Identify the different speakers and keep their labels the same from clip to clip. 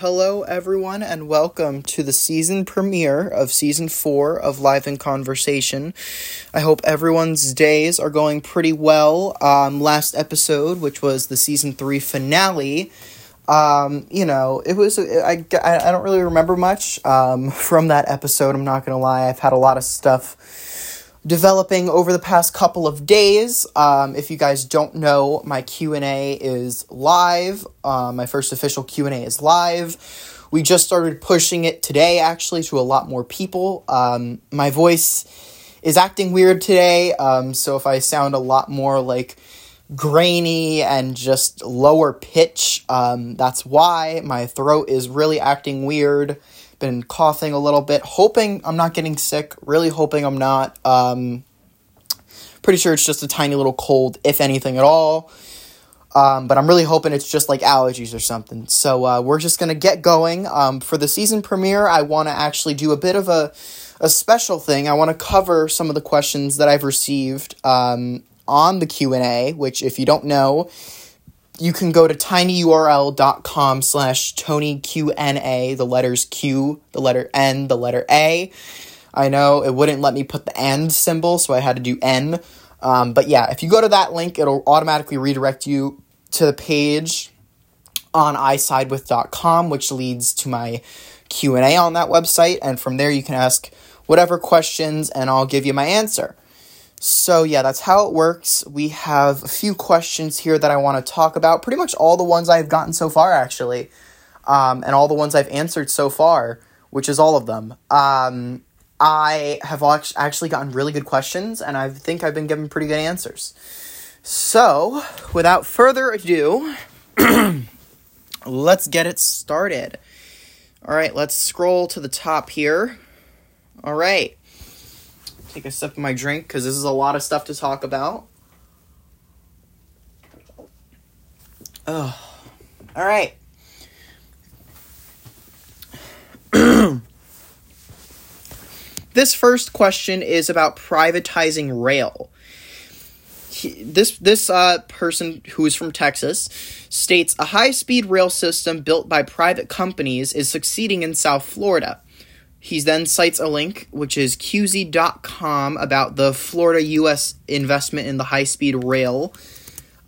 Speaker 1: Hello, everyone, and welcome to the season premiere of season four of Live in Conversation. I hope everyone's days are going pretty well. Um, last episode, which was the season three finale, um, you know, it was, I, I, don't really remember much um, from that episode, I'm not gonna lie. I've had a lot of stuff developing over the past couple of days. Um, if you guys don't know, my Q and A is live. Uh, my first official Q and A is live. We just started pushing it today, actually, to a lot more people. Um, my voice is acting weird today, um, so if I sound a lot more like grainy and just lower pitch, um, that's why my throat is really acting weird been coughing a little bit, hoping I'm not getting sick, really hoping I'm not. Um, pretty sure it's just a tiny little cold, if anything at all. Um, but I'm really hoping it's just like allergies or something. So uh, we're just gonna get going. Um, for the season premiere, I want to actually do a bit of a a special thing. I want to cover some of the questions that I've received um, on the Q and A. Which, if you don't know, you can go to tinyurl.com slash tonyqna the letters q the letter n the letter a. I know it wouldn't let me put the and symbol so i had to do n. Um, but yeah if you go to that link it'll automatically redirect you to the page on isidewith.com which leads to my q&a on that website. And from there you can ask whatever questions and i'll give you my answer so, yeah, that's how it works. We have a few questions here that I want to talk about. Pretty much all the ones I've gotten so far, actually, um, and all the ones I've answered so far, which is all of them. Um, I have actually gotten really good questions, and I think I've been given pretty good answers. So, without further ado, let's get it started. All right, let's scroll to the top here. All right take a sip of my drink because this is a lot of stuff to talk about. Oh, all right. this first question is about privatizing rail. He, this this uh, person who is from Texas states a high speed rail system built by private companies is succeeding in South Florida. He then cites a link, which is QZ.com, about the Florida U.S. investment in the high speed rail.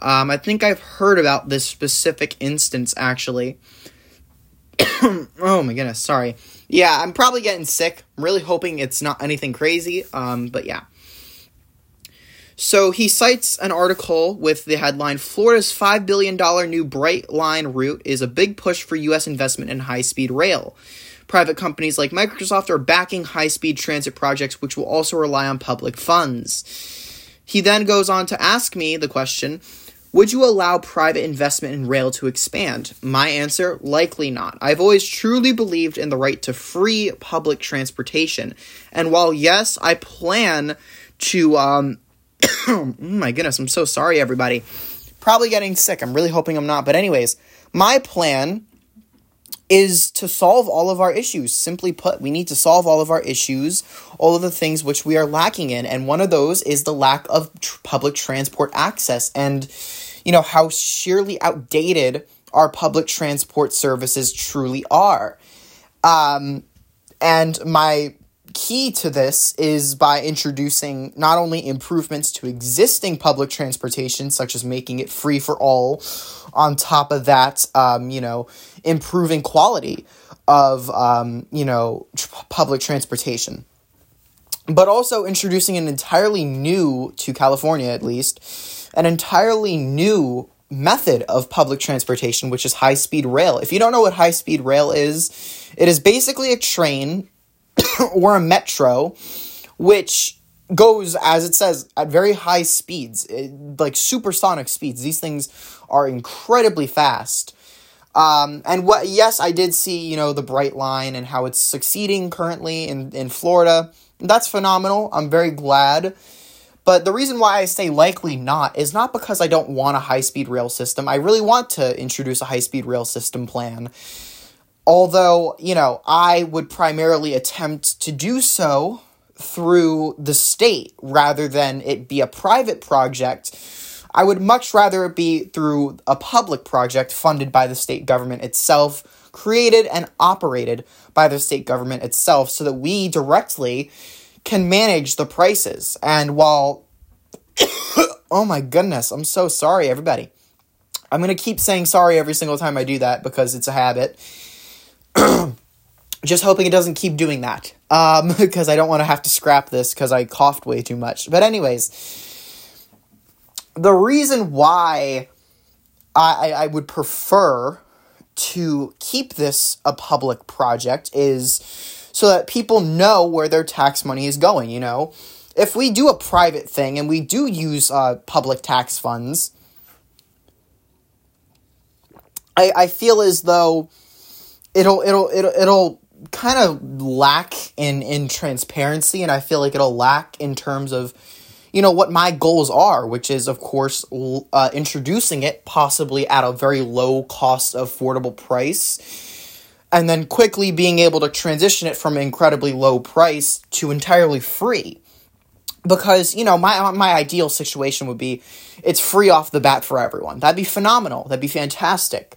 Speaker 1: Um, I think I've heard about this specific instance actually. oh my goodness, sorry. Yeah, I'm probably getting sick. I'm really hoping it's not anything crazy. Um, but yeah. So he cites an article with the headline Florida's $5 billion new Brightline route is a big push for U.S. investment in high speed rail. Private companies like Microsoft are backing high speed transit projects, which will also rely on public funds. He then goes on to ask me the question Would you allow private investment in rail to expand? My answer likely not. I've always truly believed in the right to free public transportation. And while, yes, I plan to, um, oh my goodness, I'm so sorry, everybody. Probably getting sick. I'm really hoping I'm not. But, anyways, my plan is to solve all of our issues. Simply put, we need to solve all of our issues, all of the things which we are lacking in. And one of those is the lack of tr- public transport access and, you know, how sheerly outdated our public transport services truly are. Um, and my key to this is by introducing not only improvements to existing public transportation, such as making it free for all, on top of that, um, you know, improving quality of, um, you know, tr- public transportation. But also introducing an entirely new, to California at least, an entirely new method of public transportation, which is high speed rail. If you don't know what high speed rail is, it is basically a train or a metro, which goes as it says at very high speeds, it, like supersonic speeds. These things are incredibly fast. Um, and what? Yes, I did see you know the Brightline and how it's succeeding currently in in Florida. That's phenomenal. I'm very glad. But the reason why I say likely not is not because I don't want a high speed rail system. I really want to introduce a high speed rail system plan. Although, you know, I would primarily attempt to do so through the state rather than it be a private project. I would much rather it be through a public project funded by the state government itself, created and operated by the state government itself so that we directly can manage the prices. And while, oh my goodness, I'm so sorry, everybody. I'm going to keep saying sorry every single time I do that because it's a habit. Just hoping it doesn't keep doing that. Um, because I don't want to have to scrap this because I coughed way too much. But, anyways, the reason why I, I would prefer to keep this a public project is so that people know where their tax money is going, you know? If we do a private thing and we do use uh, public tax funds, I, I feel as though it'll it'll it'll it'll kind of lack in in transparency and I feel like it'll lack in terms of you know what my goals are which is of course uh, introducing it possibly at a very low cost affordable price and then quickly being able to transition it from incredibly low price to entirely free because you know my my ideal situation would be it's free off the bat for everyone. That'd be phenomenal. That'd be fantastic.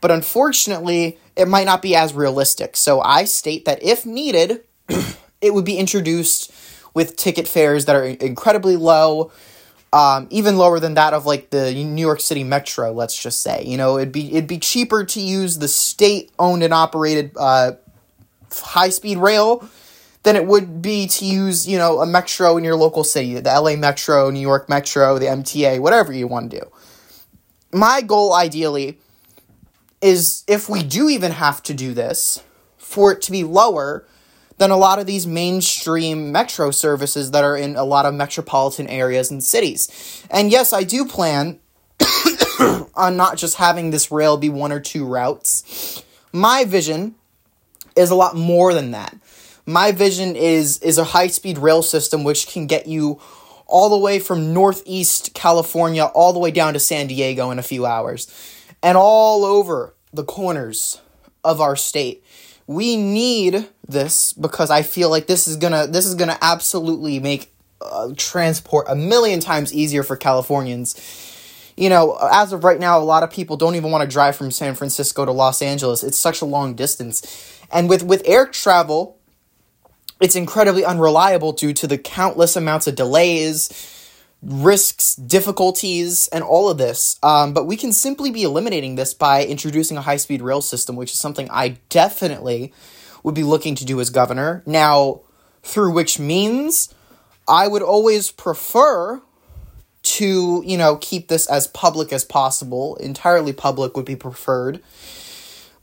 Speaker 1: But unfortunately, it might not be as realistic. So I state that if needed, it would be introduced with ticket fares that are incredibly low, um, even lower than that of like the New York City Metro. Let's just say, you know, it'd be it'd be cheaper to use the state owned and operated uh, high speed rail than it would be to use, you know, a metro in your local city, the LA Metro, New York Metro, the MTA, whatever you want to do. My goal, ideally, is if we do even have to do this, for it to be lower than a lot of these mainstream metro services that are in a lot of metropolitan areas and cities. And yes, I do plan on not just having this rail be one or two routes. My vision is a lot more than that my vision is is a high speed rail system which can get you all the way from northeast California all the way down to San Diego in a few hours and all over the corners of our state. We need this because I feel like this is to this is to absolutely make uh, transport a million times easier for Californians. You know, as of right now, a lot of people don't even want to drive from San Francisco to Los Angeles. It's such a long distance. And with with air travel, it's incredibly unreliable due to the countless amounts of delays, risks, difficulties, and all of this. Um, but we can simply be eliminating this by introducing a high speed rail system, which is something I definitely would be looking to do as governor. Now, through which means I would always prefer to, you know, keep this as public as possible. Entirely public would be preferred.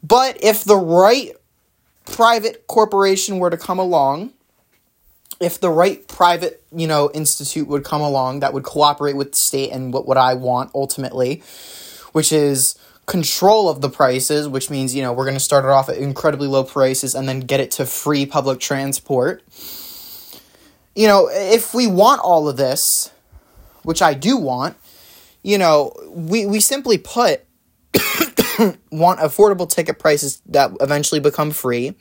Speaker 1: But if the right private corporation were to come along, if the right private, you know, institute would come along that would cooperate with the state and what, what I want ultimately, which is control of the prices, which means, you know, we're going to start it off at incredibly low prices and then get it to free public transport. You know, if we want all of this, which I do want, you know, we, we simply put want affordable ticket prices that eventually become free.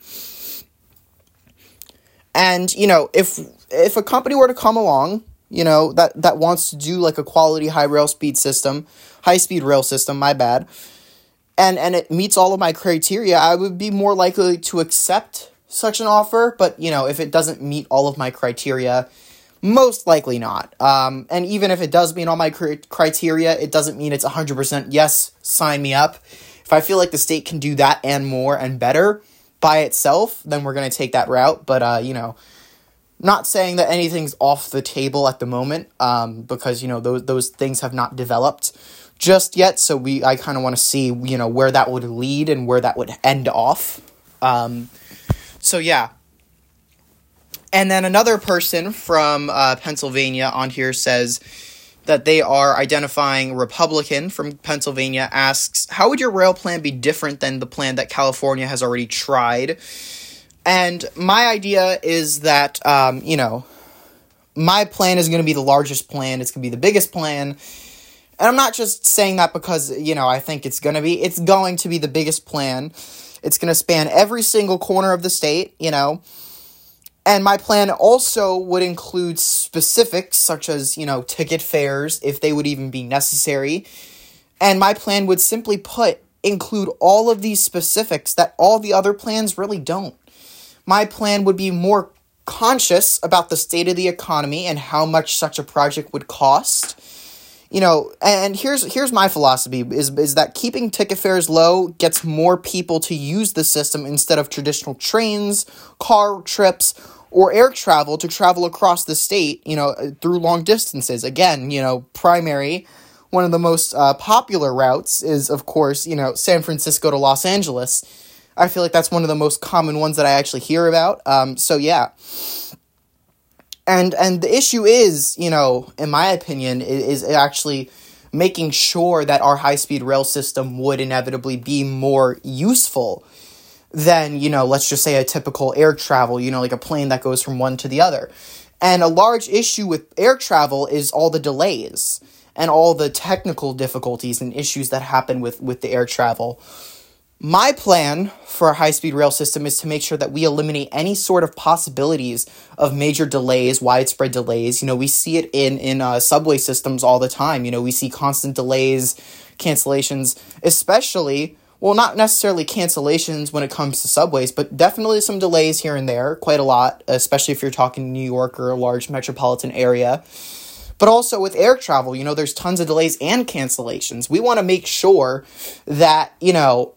Speaker 1: And, you know, if if a company were to come along, you know, that that wants to do like a quality high rail speed system, high speed rail system, my bad, and and it meets all of my criteria, I would be more likely to accept such an offer, but you know, if it doesn't meet all of my criteria, most likely not. Um, and even if it does meet all my cr- criteria, it doesn't mean it's 100% yes, sign me up. If I feel like the state can do that and more and better by itself, then we're going to take that route. But, uh, you know, not saying that anything's off the table at the moment um, because, you know, those, those things have not developed just yet. So we, I kind of want to see, you know, where that would lead and where that would end off. Um, so yeah. And then another person from uh, Pennsylvania on here says, that they are identifying Republican from Pennsylvania asks, How would your rail plan be different than the plan that California has already tried? And my idea is that, um, you know, my plan is going to be the largest plan, it's going to be the biggest plan. And I'm not just saying that because, you know, I think it's going to be, it's going to be the biggest plan. It's going to span every single corner of the state, you know. And my plan also would include specifics such as, you know, ticket fares, if they would even be necessary. And my plan would simply put include all of these specifics that all the other plans really don't. My plan would be more conscious about the state of the economy and how much such a project would cost. You know, and here's here's my philosophy is is that keeping ticket fares low gets more people to use the system instead of traditional trains, car trips, or air travel to travel across the state, you know, through long distances. Again, you know, primary one of the most uh, popular routes is, of course, you know, San Francisco to Los Angeles. I feel like that's one of the most common ones that I actually hear about. Um, so yeah, and and the issue is, you know, in my opinion, is, is actually making sure that our high speed rail system would inevitably be more useful than you know, let's just say a typical air travel. You know, like a plane that goes from one to the other. And a large issue with air travel is all the delays and all the technical difficulties and issues that happen with, with the air travel. My plan for a high speed rail system is to make sure that we eliminate any sort of possibilities of major delays, widespread delays. You know, we see it in, in uh, subway systems all the time. You know, we see constant delays, cancellations, especially, well, not necessarily cancellations when it comes to subways, but definitely some delays here and there, quite a lot, especially if you're talking New York or a large metropolitan area. But also with air travel, you know, there's tons of delays and cancellations. We want to make sure that, you know,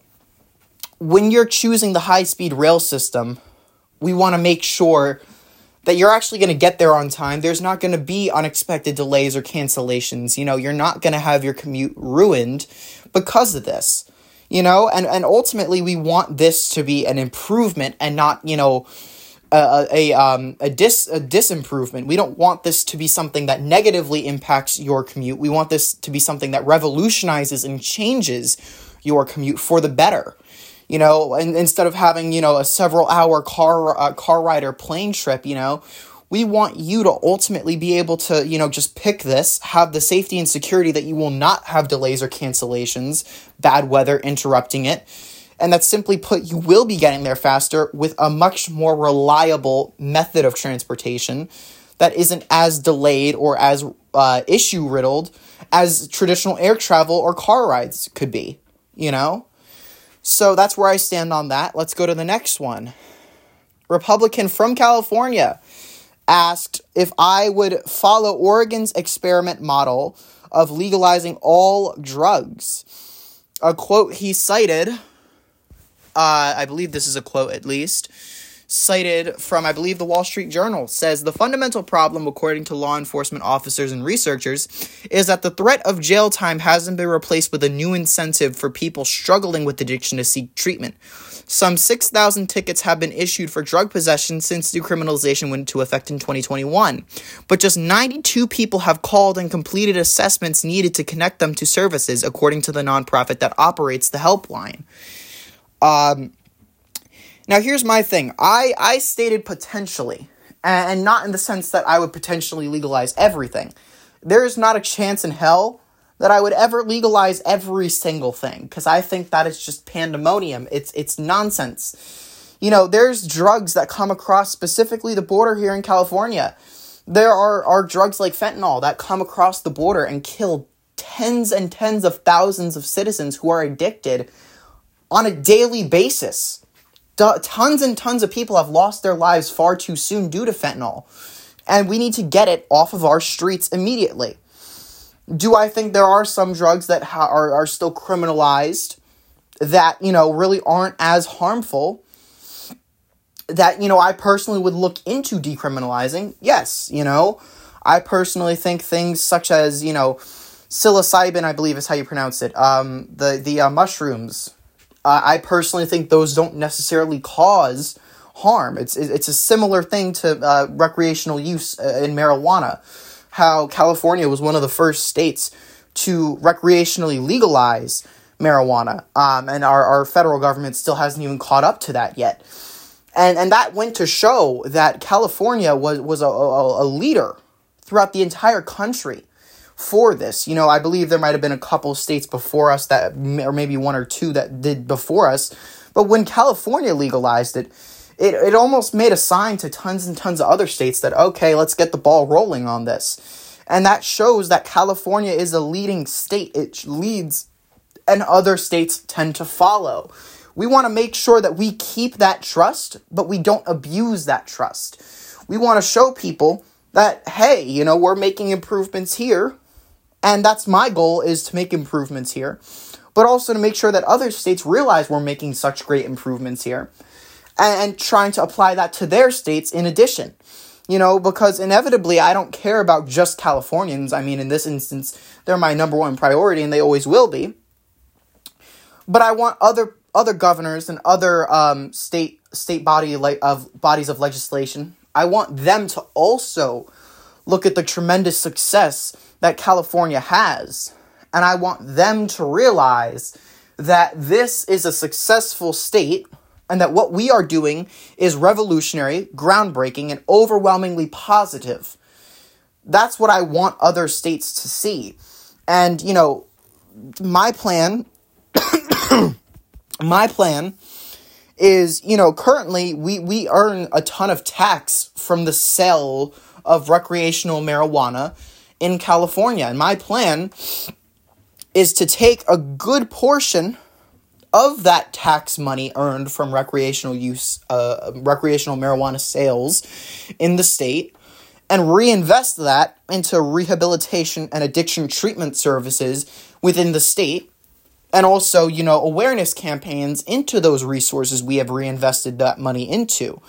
Speaker 1: when you're choosing the high speed rail system, we want to make sure that you're actually going to get there on time. There's not going to be unexpected delays or cancellations. You know, you're not going to have your commute ruined because of this. You know, and, and ultimately we want this to be an improvement and not, you know, a, a, um, a, dis, a disimprovement. We don't want this to be something that negatively impacts your commute. We want this to be something that revolutionizes and changes your commute for the better. You know, and instead of having, you know, a several hour car, uh, car ride or plane trip, you know, we want you to ultimately be able to, you know, just pick this, have the safety and security that you will not have delays or cancellations, bad weather interrupting it and that simply put, you will be getting there faster with a much more reliable method of transportation that isn't as delayed or as uh, issue riddled as traditional air travel or car rides could be, you know? So that's where I stand on that. Let's go to the next one. Republican from California asked if I would follow Oregon's experiment model of legalizing all drugs. A quote he cited uh, I believe this is a quote at least, cited from, I believe, the Wall Street Journal, says the fundamental problem, according to law enforcement officers and researchers, is that the threat of jail time hasn't been replaced with a new incentive for people struggling with addiction to seek treatment. Some 6,000 tickets have been issued for drug possession since decriminalization went into effect in 2021, but just 92 people have called and completed assessments needed to connect them to services, according to the nonprofit that operates the helpline. Um, now here's my thing. I I stated potentially, and not in the sense that I would potentially legalize everything. There is not a chance in hell that I would ever legalize every single thing because I think that is just pandemonium. It's it's nonsense. You know, there's drugs that come across specifically the border here in California. There are, are drugs like fentanyl that come across the border and kill tens and tens of thousands of citizens who are addicted on a daily basis. Tons and tons of people have lost their lives far too soon due to fentanyl. And we need to get it off of our streets immediately. Do I think there are some drugs that ha- are, are still criminalized that, you know, really aren't as harmful? That, you know, I personally would look into decriminalizing. Yes, you know, I personally think things such as, you know, psilocybin, I believe is how you pronounce it, um, the, the uh, mushrooms, uh, I personally think those don't necessarily cause harm. It's it's a similar thing to uh, recreational use uh, in marijuana. How California was one of the first states to recreationally legalize marijuana, um, and our, our federal government still hasn't even caught up to that yet. And and that went to show that California was was a, a, a leader throughout the entire country for this. You know, I believe there might have been a couple states before us that, or maybe one or two that did before us. But when California legalized it, it, it almost made a sign to tons and tons of other states that, okay, let's get the ball rolling on this. And that shows that California is a leading state. It leads and other states tend to follow. We want to make sure that we keep that trust, but we don't abuse that trust. We want to show people that, hey, you know, we're making improvements here, and that's my goal is to make improvements here, but also to make sure that other states realize we're making such great improvements here and, and trying to apply that to their states in addition. You know, because inevitably I don't care about just Californians. I mean, in this instance, they're my number one priority and they always will be. But I want other other governors and other um, state state body le- of bodies of legislation. I want them to also look at the tremendous success that California has, and I want them to realize that this is a successful state and that what we are doing is revolutionary, groundbreaking, and overwhelmingly positive. That's what I want other states to see. And, you know, my plan my plan is, you know, currently we we earn a ton of tax from the sale of recreational marijuana in California. And my plan is to take a good portion of that tax money earned from recreational use, uh, recreational marijuana sales in the state, and reinvest that into rehabilitation and addiction treatment services within the state, and also, you know, awareness campaigns into those resources we have reinvested that money into.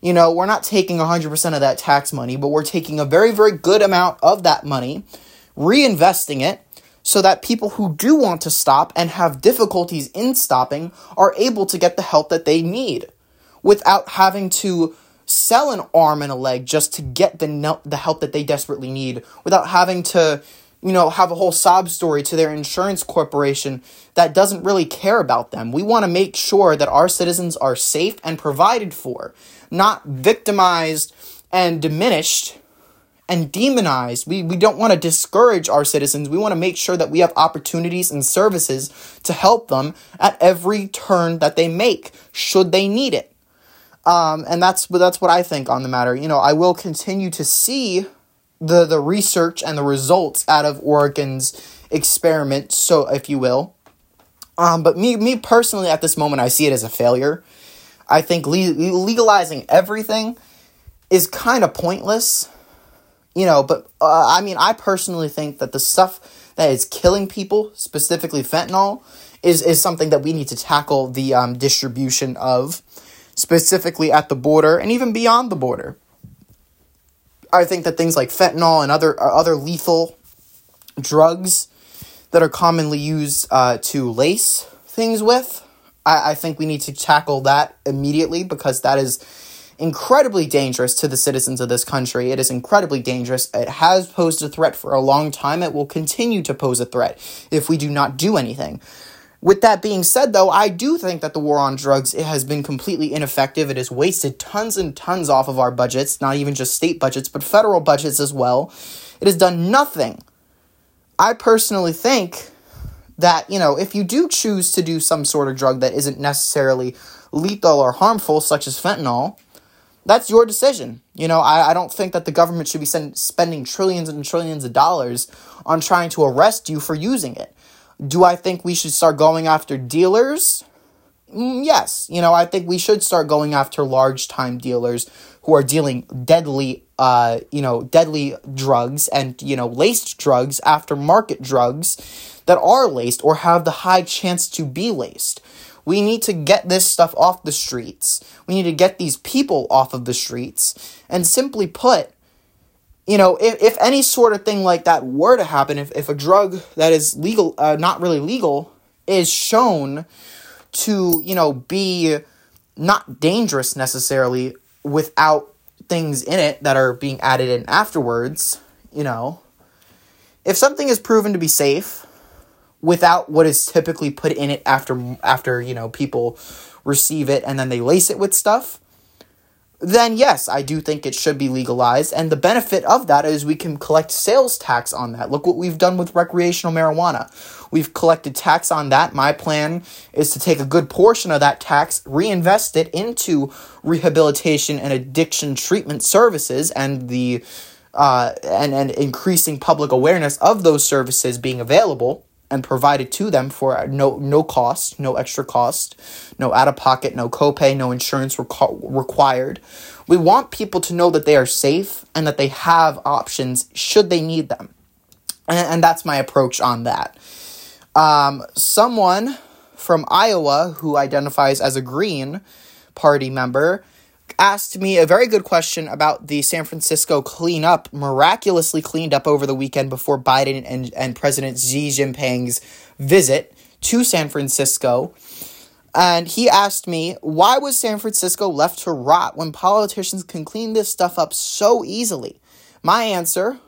Speaker 1: You know, we're not taking 100% of that tax money, but we're taking a very, very good amount of that money, reinvesting it so that people who do want to stop and have difficulties in stopping are able to get the help that they need without having to sell an arm and a leg just to get the the help that they desperately need without having to you know have a whole sob story to their insurance corporation that doesn't really care about them we want to make sure that our citizens are safe and provided for not victimized and diminished and demonized. We, we don't want to discourage our citizens. We want to make sure that we have opportunities and services to help them at every turn that they make, should they need it. Um, and that's that's what I think on the matter. You know, I will continue to see the the research and the results out of Oregon's experiment, so if you will. Um, but me me personally, at this moment, I see it as a failure. I think le- legalizing everything is kind of pointless you know, but uh, I mean, I personally think that the stuff that is killing people, specifically fentanyl, is is something that we need to tackle the um, distribution of, specifically at the border and even beyond the border. I think that things like fentanyl and other uh, other lethal drugs that are commonly used uh, to lace things with, I, I think we need to tackle that immediately because that is incredibly dangerous to the citizens of this country. It is incredibly dangerous. It has posed a threat for a long time. It will continue to pose a threat if we do not do anything. With that being said, though, I do think that the war on drugs has been completely ineffective. It has wasted tons and tons off of our budgets, not even just state budgets, but federal budgets as well. It has done nothing. I personally think that, you know, if you do choose to do some sort of drug that isn't necessarily lethal or harmful, such as fentanyl, that's your decision. You know, I, I don't think that the government should be send, spending trillions and trillions of dollars on trying to arrest you for using it. Do I think we should start going after dealers? Mm, yes. You know, I think we should start going after large time dealers who are dealing deadly, uh, you know, deadly drugs and, you know, laced drugs after market drugs that are laced or have the high chance to be laced. We need to get this stuff off the streets. We need to get these people off of the streets. And simply put, you know, if, if any sort of thing like that were to happen, if, if a drug that is legal, uh, not really legal, is shown to, you know, be not dangerous necessarily without things in it that are being added in afterwards, you know, if something is proven to be safe, without what is typically put in it after after you know people receive it and then they lace it with stuff then yes i do think it should be legalized. And the benefit of that is we can collect sales tax on that. Look what we've done with recreational marijuana. We've collected tax on that. My plan is to take a good portion of that tax reinvest it into rehabilitation and addiction treatment services and the uh, and and increasing public awareness of those services being available and provided to them for no no cost, no extra cost, no out of pocket, no copay, no insurance reco- required. We want people to know that they are safe and that they have options should they need them. And, and that's my approach on that. Um, someone from Iowa who identifies as a Green Party member asked me a very good question about the San Francisco cleanup, miraculously cleaned up over the weekend before Biden and, and President Xi Jinping's visit to San Francisco. And he asked me, why was San Francisco left to rot when politicians can clean this stuff up so easily? My answer,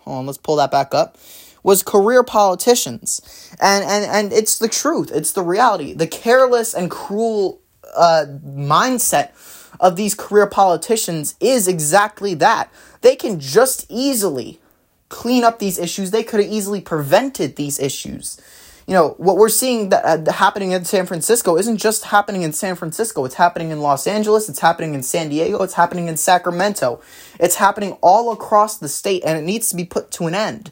Speaker 1: hold on, let's pull that back up, was career politicians. And, and, and it's the truth, it's the reality. The careless and cruel uh, mindset of these career politicians is exactly that. They can just easily clean up these issues. They could have easily prevented these issues. You know, what we're seeing that uh, happening in San Francisco isn't just happening in San Francisco. It's happening in Los Angeles, it's happening in San Diego, it's happening in Sacramento. It's happening all across the state and it needs to be put to an end.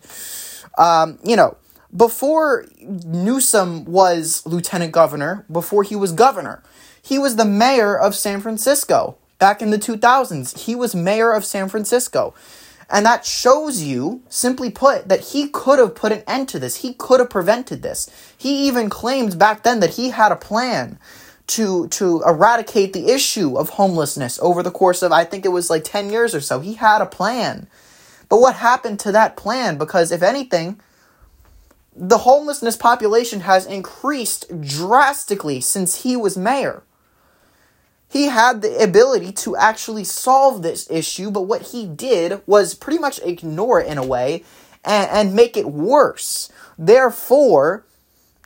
Speaker 1: Um, you know, before Newsom was lieutenant governor, before he was governor, he was the mayor of San Francisco back in the 2000s. He was mayor of San Francisco. And that shows you, simply put, that he could have put an end to this. He could have prevented this. He even claimed back then that he had a plan to to eradicate the issue of homelessness over the course of I think it was like 10 years or so. He had a plan. But what happened to that plan? Because if anything, the homelessness population has increased drastically since he was mayor. He had the ability to actually solve this issue, but what he did was pretty much ignore it in a way and, and make it worse. Therefore,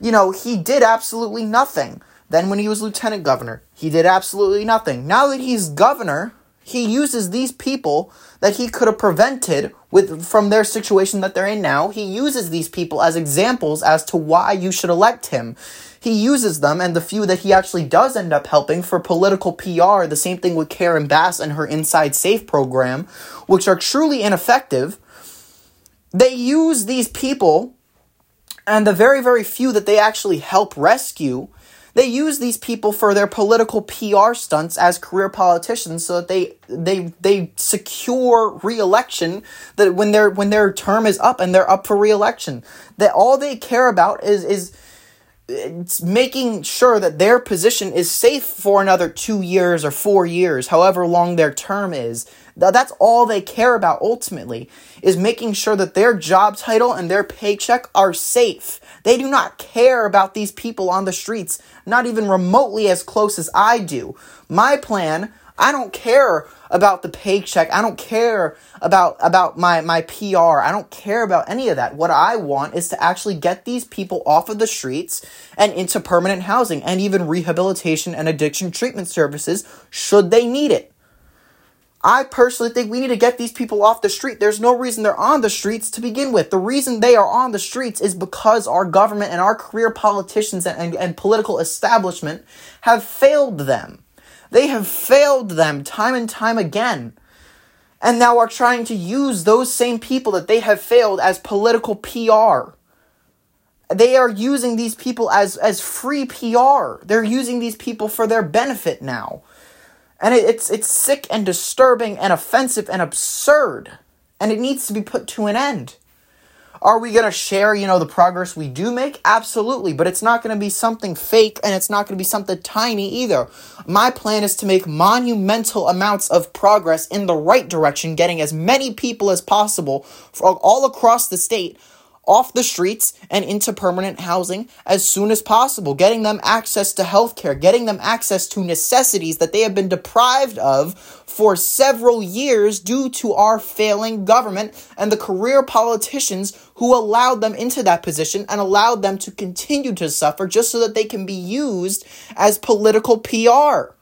Speaker 1: you know, he did absolutely nothing. Then, when he was lieutenant governor, he did absolutely nothing. Now that he's governor, he uses these people that he could have prevented with from their situation that they're in now. He uses these people as examples as to why you should elect him he uses them and the few that he actually does end up helping for political PR. The same thing with Karen Bass and her Inside Safe program, which are truly ineffective. They use these people and the very, very few that they actually help rescue. They use these people for their political PR stunts as career politicians so that they they they secure re-election that when their when their term is up and they're up for re-election. That all they care about is is it's making sure that their position is safe for another two years or four years, however long their term is. That's all they care about ultimately, is making sure that their job title and their paycheck are safe. They do not care about these people on the streets, not even remotely as close as I do. My plan, I don't care about the paycheck. I don't care about about my my PR. I don't care about any of that. What I want is to actually get these people off of the streets and into permanent housing and even rehabilitation and addiction treatment services should they need it. I personally think we need to get these people off the street. There's no reason they're on the streets to begin with. The reason they are on the streets is because our government and our career politicians and, and, and political establishment have failed them. They have failed them time and time again. And now are trying to use those same people that they have failed as political PR. They are using these people as, as free PR. They're using these people for their benefit now. And it, it's, it's sick and disturbing and offensive and absurd. And it needs to be put to an end. Are we going to share, you know, the progress we do make? Absolutely, but it's not going to be something fake and it's not going to be something tiny either. My plan is to make monumental amounts of progress in the right direction, getting as many people as possible from all across the state off the streets and into permanent housing as soon as possible, getting them access to healthcare, getting them access to necessities that they have been deprived of for several years due to our failing government and the career politicians who allowed them into that position and allowed them to continue to suffer just so that they can be used as political PR.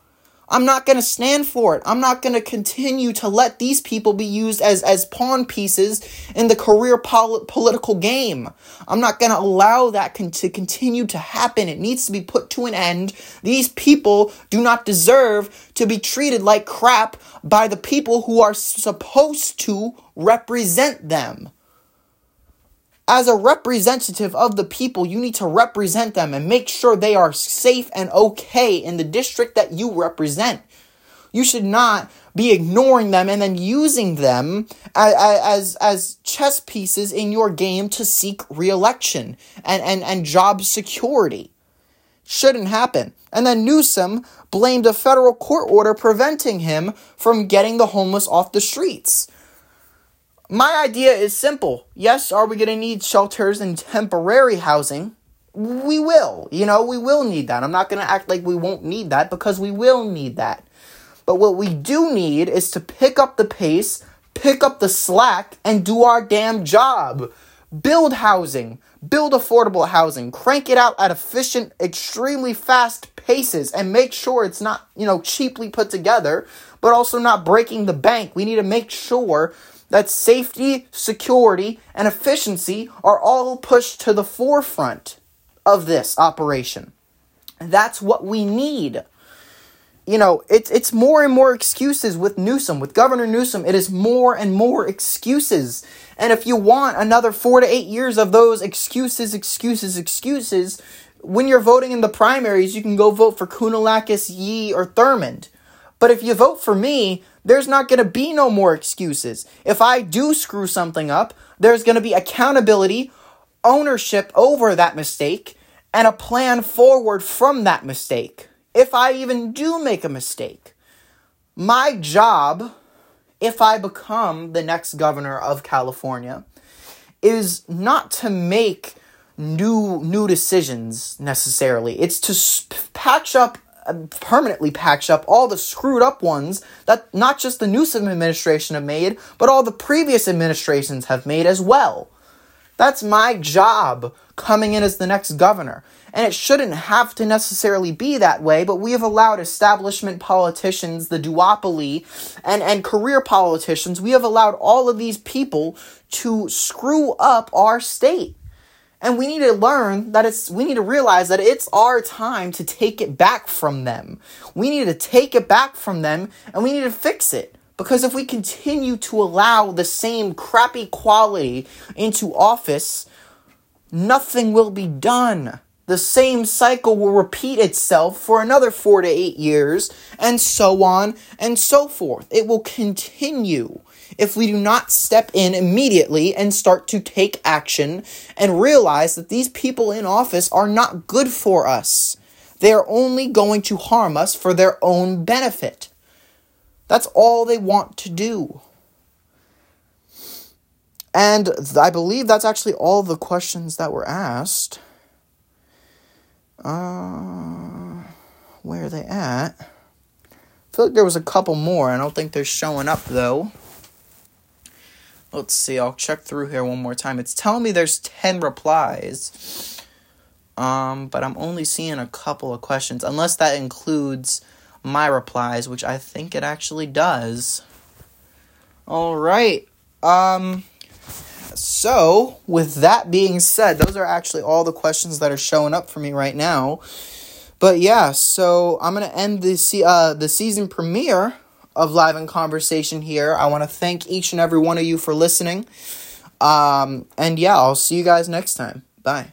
Speaker 1: I'm not going to stand for it. I'm not going to continue to let these people be used as, as pawn pieces in the career pol- political game. I'm not going to allow that con- to continue to happen. It needs to be put to an end. These people do not deserve to be treated like crap by the people who are supposed to represent them. As a representative of the people, you need to represent them and make sure they are safe and okay in the district that you represent. You should not be ignoring them and then using them as, as, as chess pieces in your game to seek reelection and, and, and job security. Shouldn't happen. And then Newsom blamed a federal court order preventing him from getting the homeless off the streets. My idea is simple. Yes, are we going to need shelters and temporary housing? We will. You know, we will need that. I'm not going to act like we won't need that because we will need that. But what we do need is to pick up the pace, pick up the slack, and do our damn job. Build housing, build affordable housing, crank it out at efficient, extremely fast paces, and make sure it's not, you know, cheaply put together, but also not breaking the bank. We need to make sure that safety, security, and efficiency are all pushed to the forefront of this operation. That's what we need. You know, it's it's more and more excuses with Newsom, with Governor Newsom. It is more and more excuses. And if you want another four to eight years of those excuses, excuses, excuses, when you're voting in the primaries, you can go vote for Kounalakis, Yee, or Thurmond. But if you vote for me, there's not going to be no more excuses. If I do screw something up, there's going to be accountability, ownership over that mistake, and a plan forward from that mistake. If I even do make a mistake, my job, if I become the next governor of California, is not to make new new decisions necessarily. It's to patch up Uh, permanently patch up all the screwed up ones that not just the Newsom administration have made, but all the previous administrations have made as well. That's my job coming in as the next governor. And it shouldn't have to necessarily be that way, but we have allowed establishment politicians, the duopoly, and, and career politicians, we have allowed all of these people to screw up our state. And we need to learn that it's, we need to realize that it's our time to take it back from them. We need to take it back from them and we need to fix it. Because if we continue to allow the same crappy quality into office, nothing will be done. The same cycle will repeat itself for another four to eight years, and so on and so forth. It will continue if we do not step in immediately and start to take action and realize that these people in office are not good for us. They are only going to harm us for their own benefit. That's all they want to do. And I believe that's actually all the questions that were asked. Uh, where are they at? I feel like there was a couple more. I don't think they're showing up though. Let's see, I'll check through here one more time. It's telling me there's 10 replies. Um, but I'm only seeing a couple of questions, unless that includes my replies, which I think it actually does. All right. Um, so, with that being said, those are actually all the questions that are showing up for me right now. But yeah, so I'm gonna end the uh, the season premiere of Live in Conversation here. I want to thank each and every one of you for listening. Um, and yeah, I'll see you guys next time. Bye.